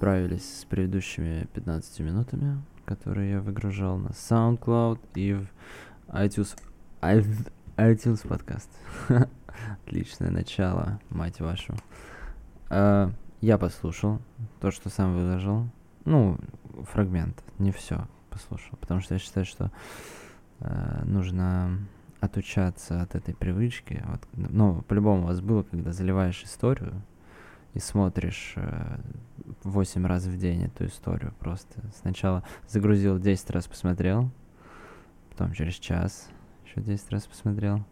Справились с предыдущими 15 минутами, которые я выгружал на SoundCloud и в iTunes, iTunes подкаст. Отличное начало, мать вашу. Uh, я послушал то, что сам выложил. Ну, фрагмент, не все послушал, потому что я считаю, что uh, нужно отучаться от этой привычки. Вот, ну, по-любому у вас было, когда заливаешь историю и смотришь э, 8 раз в день эту историю просто. Сначала загрузил 10 раз, посмотрел, потом через час еще 10 раз посмотрел.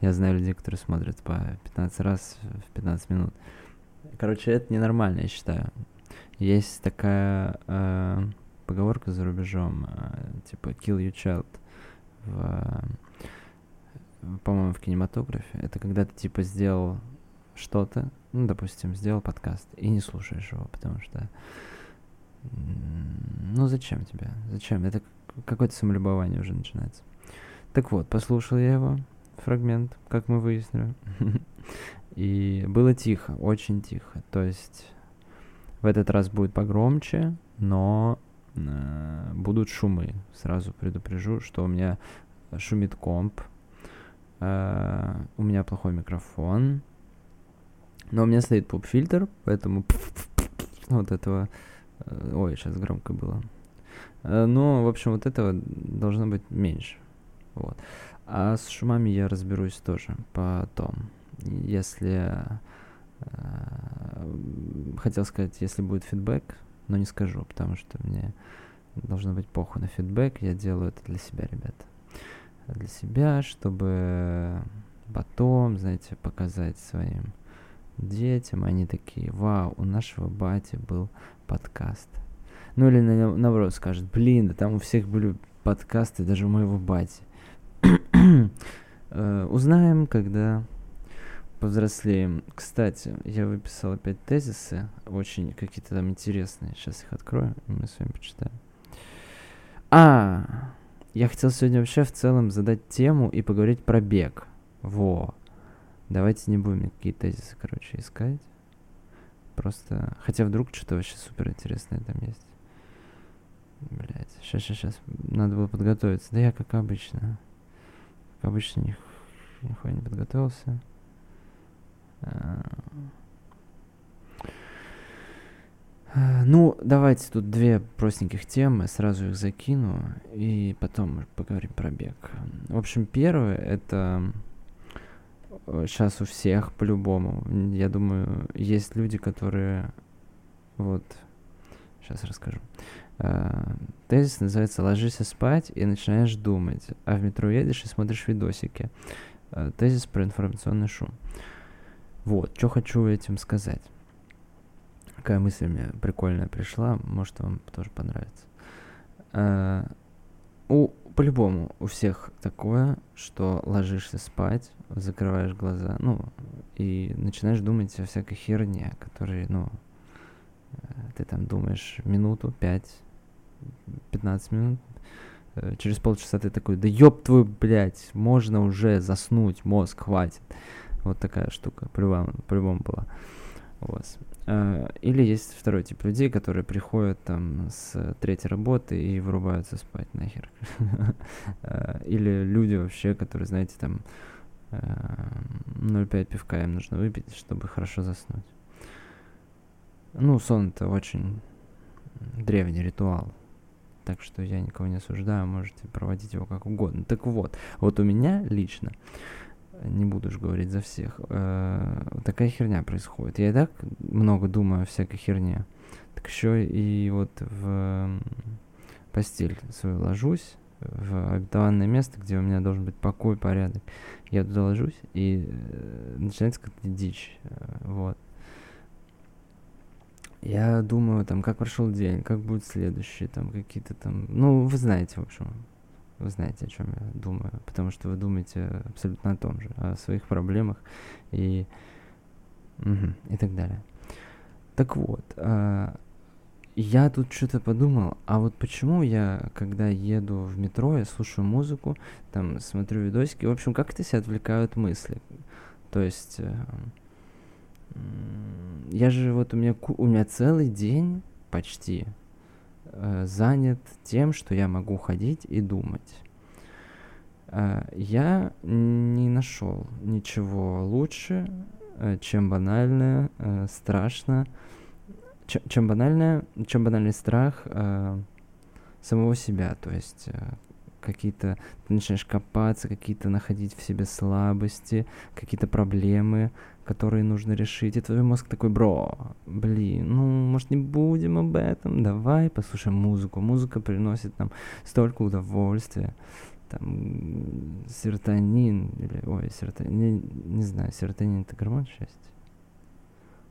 Я знаю людей, которые смотрят по 15 раз в 15 минут. Короче, это ненормально, я считаю. Есть такая э, поговорка за рубежом, э, типа kill your child в, по-моему, в кинематографе. Это когда ты типа сделал что-то, ну, допустим, сделал подкаст и не слушаешь его, потому что, ну, зачем тебе? Зачем? Это какое-то самолюбование уже начинается. Так вот, послушал я его, фрагмент, как мы выяснили. И было тихо, очень тихо. То есть в этот раз будет погромче, но э, будут шумы. Сразу предупрежу, что у меня шумит комп, э, у меня плохой микрофон, но у меня стоит поп-фильтр, поэтому вот этого... Ой, сейчас громко было. Но, в общем, вот этого должно быть меньше. Вот. А с шумами я разберусь тоже потом. Если... Хотел сказать, если будет фидбэк, но не скажу, потому что мне должно быть похуй на фидбэк. Я делаю это для себя, ребята. Для себя, чтобы потом, знаете, показать своим детям, они такие, вау, у нашего бати был подкаст. Ну или на, наоборот скажут, блин, да там у всех были подкасты, даже у моего бати. uh, узнаем, когда повзрослеем. Кстати, я выписал опять тезисы, очень какие-то там интересные. Сейчас их открою, и мы с вами почитаем. А, я хотел сегодня вообще в целом задать тему и поговорить про бег. Во. Давайте не будем никакие тезисы, короче, искать. Просто... Хотя вдруг что-то вообще супер интересное там есть. Блять, сейчас, сейчас, сейчас. Надо было подготовиться. Да я как обычно. Как обычно, них, нихуя не подготовился. А... Ну, давайте тут две простеньких темы, сразу их закину, и потом поговорим про бег. В общем, первое это сейчас у всех по-любому. Я думаю, есть люди, которые... Вот, сейчас расскажу. Uh, тезис называется «Ложись спать и начинаешь думать», а в метро едешь и смотришь видосики. Uh, тезис про информационный шум. Вот, что хочу этим сказать. Какая мысль мне прикольная пришла, может вам тоже понравится. У по-любому у всех такое, что ложишься спать, закрываешь глаза, ну, и начинаешь думать о всякой херне, которой, ну, э, ты там думаешь минуту, пять, пятнадцать минут, э, через полчаса ты такой, да ёб твою, блядь, можно уже заснуть, мозг хватит. Вот такая штука, по-любому, по-любому была у вас. Э, или есть второй тип людей, которые приходят там с третьей работы и вырубаются спать нахер. Э, или люди вообще, которые, знаете, там 0,5 э, пивка им нужно выпить, чтобы хорошо заснуть. Ну, сон это очень древний ритуал. Так что я никого не осуждаю, можете проводить его как угодно. Так вот, вот у меня лично не буду уж говорить за всех, э, такая херня происходит. Я и так много думаю о всякой херне. Так еще и вот в постель свою ложусь, в обетованное место, где у меня должен быть покой, порядок. Я туда ложусь, и э, начинается как-то дичь. Э, вот. Я думаю, там, как прошел день, как будет следующий, там, какие-то там... Ну, вы знаете, в общем, вы знаете, о чем я думаю, потому что вы думаете абсолютно о том же, о своих проблемах и, и так далее. Так вот, э, я тут что-то подумал, а вот почему я, когда еду в метро, я слушаю музыку, там смотрю видосики, в общем, как это себя отвлекают мысли. То есть, э, я же вот у меня, у меня целый день почти э, занят тем, что я могу ходить и думать. Э, я не нашел ничего лучше, э, чем банальное, э, страшно, чем, чем банальное, чем банальный страх э, самого себя, то есть э, какие-то, ты начинаешь копаться, какие-то находить в себе слабости, какие-то проблемы, которые нужно решить. И твой мозг такой, бро, блин, ну, может, не будем об этом, давай послушаем музыку. Музыка приносит нам столько удовольствия. Там, серотонин, или, ой, серотонин, не, не знаю, серотонин это гормон счастья?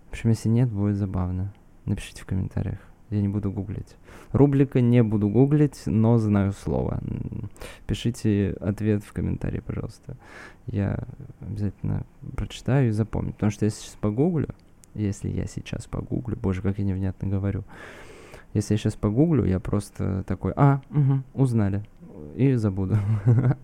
В общем, если нет, будет забавно. Напишите в комментариях. Я не буду гуглить. Рубрика не буду гуглить, но знаю слово. Пишите ответ в комментарии, пожалуйста. Я обязательно прочитаю и запомню. Потому что я сейчас погуглю, если я сейчас погуглю, боже, как я невнятно говорю. Если я сейчас погуглю, я просто такой, а, угу, узнали, и забуду.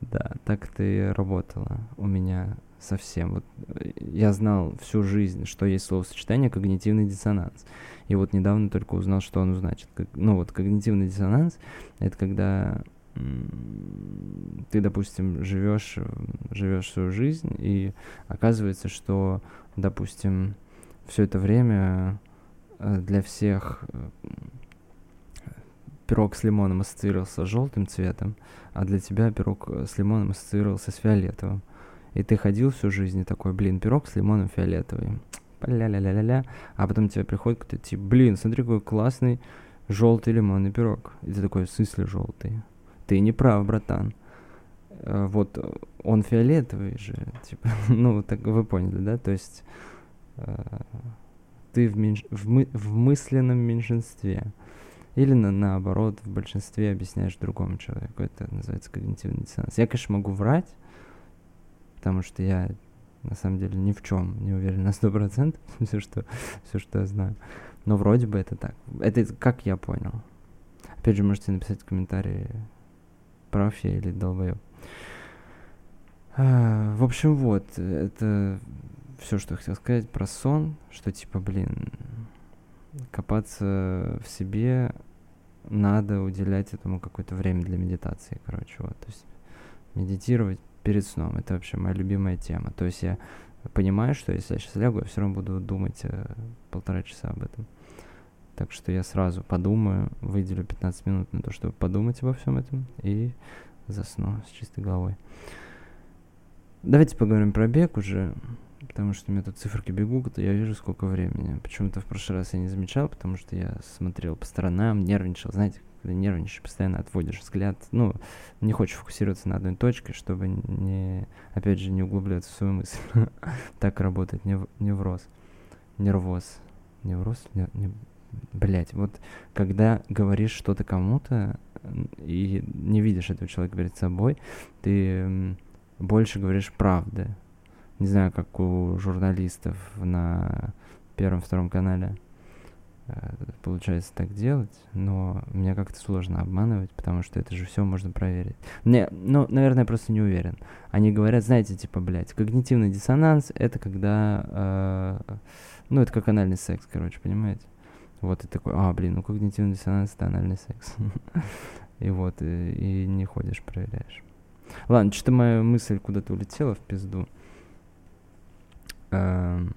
Да, так ты работала у меня совсем. Вот э, я знал всю жизнь, что есть словосочетание когнитивный диссонанс. И вот недавно только узнал, что оно значит. Как, ну вот когнитивный диссонанс — это когда ты, допустим, живешь, живешь свою жизнь, и оказывается, что, допустим, все это время э, для всех э, пирог с лимоном ассоциировался с желтым цветом, а для тебя пирог с лимоном ассоциировался с фиолетовым. И ты ходил всю жизнь и такой, блин, пирог с лимоном фиолетовый ля-ля-ля-ля-ля, а потом тебе приходит кто-то, типа, блин, смотри, какой классный желтый лимонный пирог. И ты такой, в смысле желтый? Ты не прав, братан. Э, вот он фиолетовый же, типа, ну, так вы поняли, да? То есть э, ты в, меньш... в, мы... в мысленном меньшинстве. Или на, наоборот, в большинстве объясняешь другому человеку. Это называется когнитивный диссонанс. Я, конечно, могу врать, потому что я на самом деле ни в чем не уверен на сто процентов, все что, все, что я знаю. Но вроде бы это так. Это как я понял. Опять же, можете написать в комментарии, прав я или долбоеб. А, в общем, вот, это все, что я хотел сказать про сон, что типа, блин, копаться в себе надо уделять этому какое-то время для медитации, короче, вот, то есть медитировать перед сном. Это вообще моя любимая тема. То есть я понимаю, что если я сейчас лягу, я все равно буду думать э, полтора часа об этом. Так что я сразу подумаю, выделю 15 минут на то, чтобы подумать обо всем этом и засну с чистой головой. Давайте поговорим про бег уже, потому что у меня тут циферки бегут, я вижу, сколько времени. Почему-то в прошлый раз я не замечал, потому что я смотрел по сторонам, нервничал. Знаете, нервничаешь, постоянно отводишь взгляд, ну, не хочешь фокусироваться на одной точке, чтобы не, опять же, не углубляться в свою мысль. так работает нев, невроз, нервоз, невроз, не, не, блять, вот когда говоришь что-то кому-то и не видишь этого человека перед собой, ты больше говоришь правды. Не знаю, как у журналистов на первом-втором канале получается так делать, но мне как-то сложно обманывать, потому что это же все можно проверить. Не, ну, наверное, я просто не уверен. Они говорят, знаете, типа, блядь, когнитивный диссонанс — это когда, э, ну, это как анальный секс, короче, понимаете? Вот и такой, а, блин, ну, когнитивный диссонанс — это анальный секс. И вот, и, и не ходишь, проверяешь. Ладно, что-то моя мысль куда-то улетела в пизду. Эм,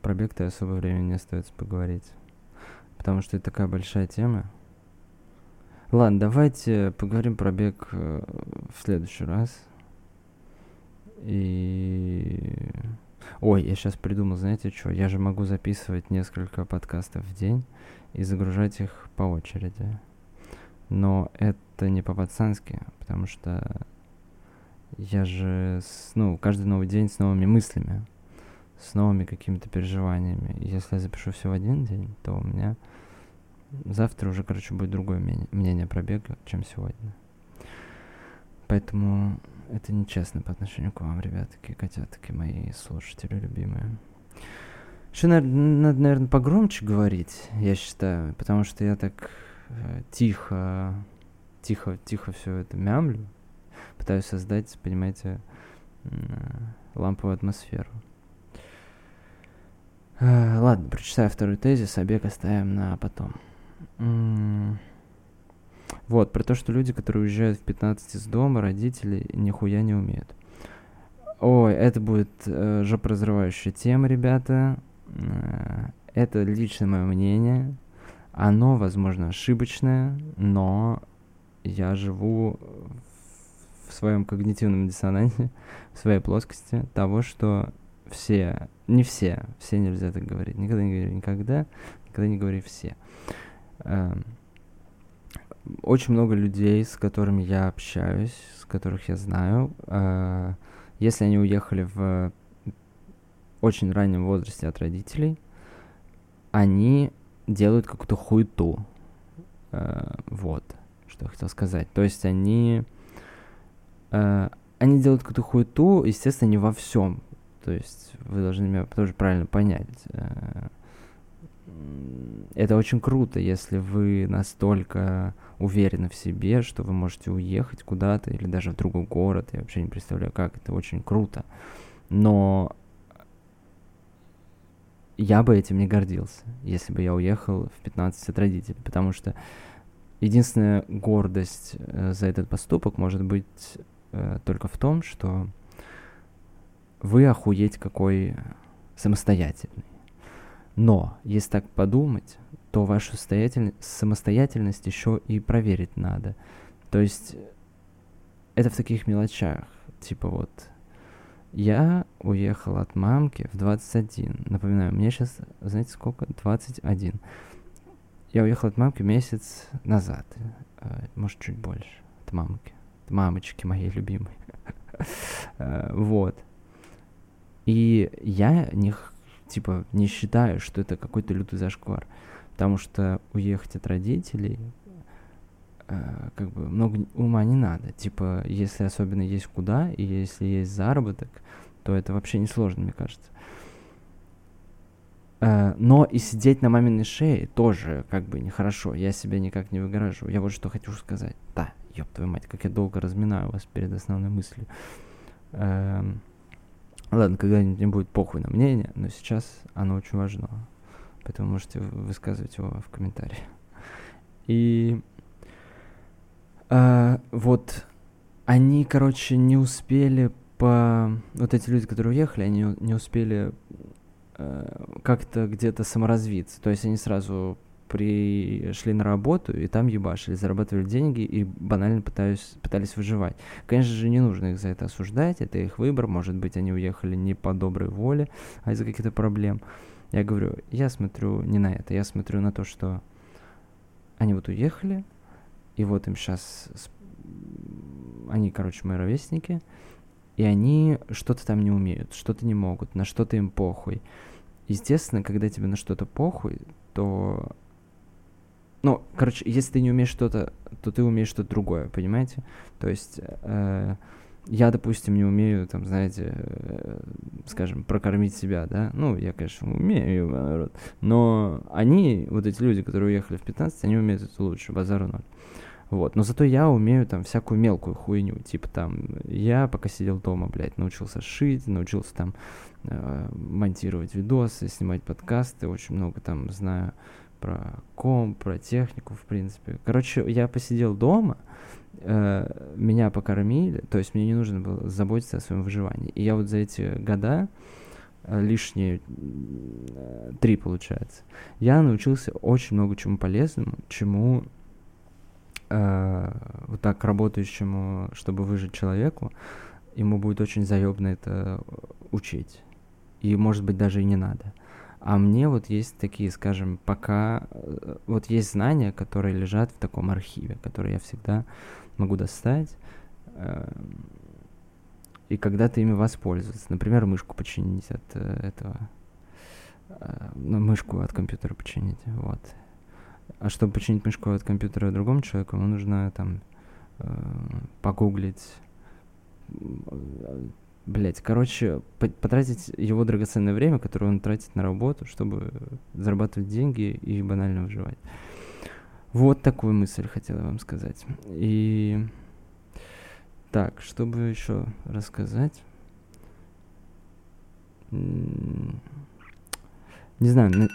пробег-то особо времени не остается поговорить потому что это такая большая тема. Ладно, давайте поговорим про бег э, в следующий раз. И... Ой, я сейчас придумал, знаете что? Я же могу записывать несколько подкастов в день и загружать их по очереди. Но это не по-пацански, потому что я же, с, ну, каждый новый день с новыми мыслями, с новыми какими-то переживаниями. Если я запишу все в один день, то у меня завтра уже, короче, будет другое мнение, мнение про бег, чем сегодня. Поэтому это нечестно по отношению к вам, ребятки, котятки мои слушатели любимые. Еще надо, надо, наверное, погромче говорить, я считаю, потому что я так э, тихо, тихо, тихо все это мямлю, пытаюсь создать, понимаете, э, ламповую атмосферу. Э, ладно, прочитаю второй тезис, а бег оставим на потом. Вот, про то, что люди, которые уезжают в 15 из дома, родители нихуя не умеют. Ой, это будет э, жопоразрывающая тема, ребята. Э, это личное мое мнение. Оно, возможно, ошибочное, но я живу в своем когнитивном диссонансе, в своей плоскости того, что все, не все, все нельзя так говорить, никогда не говори никогда, никогда не говори все. Эм, очень много людей, с которыми я общаюсь, с которых я знаю, э, если они уехали в очень раннем возрасте от родителей, они делают какую-то хуету. Э, вот, что я хотел сказать. То есть они... Э, они делают какую-то хуету, естественно, не во всем. То есть вы должны меня тоже правильно понять. Э, это очень круто, если вы настолько уверены в себе, что вы можете уехать куда-то или даже в другой город. Я вообще не представляю, как. Это очень круто. Но я бы этим не гордился, если бы я уехал в 15 от родителей, потому что единственная гордость э, за этот поступок может быть э, только в том, что вы охуеть какой самостоятельный. Но, если так подумать, то вашу самостоятельность еще и проверить надо. То есть это в таких мелочах. Типа вот, я уехал от мамки в 21. Напоминаю, мне сейчас, знаете, сколько? 21. Я уехал от мамки месяц назад. Э, может, чуть больше. От мамки. От мамочки моей любимой. Э, вот. И я не, типа, не считаю, что это какой-то лютый зашквар. Потому что уехать от родителей э, как бы много ума не надо. Типа, если особенно есть куда, и если есть заработок, то это вообще не сложно, мне кажется. Э, но и сидеть на маминой шее тоже как бы нехорошо. Я себя никак не выгораживаю. Я вот что хочу сказать. Да, ёб твою мать, как я долго разминаю вас перед основной мыслью. Эм, ладно, когда-нибудь мне будет похуй на мнение, но сейчас оно очень важно поэтому можете высказывать его в комментариях. И а, вот они, короче, не успели по... Вот эти люди, которые уехали, они не успели э, как-то где-то саморазвиться. То есть они сразу пришли на работу и там ебашили, зарабатывали деньги и банально пытались, пытались выживать. Конечно же, не нужно их за это осуждать, это их выбор, может быть, они уехали не по доброй воле, а из-за каких-то проблем. Я говорю, я смотрю не на это, я смотрю на то, что они вот уехали, и вот им сейчас, они, короче, мои ровесники, и они что-то там не умеют, что-то не могут, на что-то им похуй. Естественно, когда тебе на что-то похуй, то... Ну, короче, если ты не умеешь что-то, то ты умеешь что-то другое, понимаете? То есть... Э, я, допустим, не умею, там, знаете, э, скажем, прокормить себя, да, ну, я, конечно, умею, народ, но они, вот эти люди, которые уехали в 15, они умеют это лучше, базару ноль. Вот, но зато я умею там всякую мелкую хуйню, типа там, я пока сидел дома, блядь, научился шить, научился там э, монтировать видосы, снимать подкасты, очень много там знаю про комп, про технику, в принципе. Короче, я посидел дома, э, меня покормили, то есть мне не нужно было заботиться о своем выживании. И я вот за эти года, э, лишние э, три, получается, я научился очень много чему полезному, чему э, вот так работающему, чтобы выжить человеку, ему будет очень заебно это учить. И, может быть, даже и не надо. А мне вот есть такие, скажем, пока... Э, вот есть знания, которые лежат в таком архиве, которые я всегда могу достать, э, и когда-то ими воспользоваться. Например, мышку починить от э, этого, ну, мышку от компьютера починить, вот. А чтобы починить мышку от компьютера другому человеку, ему нужно там погуглить, блять, короче, потратить его драгоценное время, которое он тратит на работу, чтобы зарабатывать деньги и банально выживать. Вот такую мысль хотела вам сказать. И так, чтобы еще рассказать. Не знаю, на-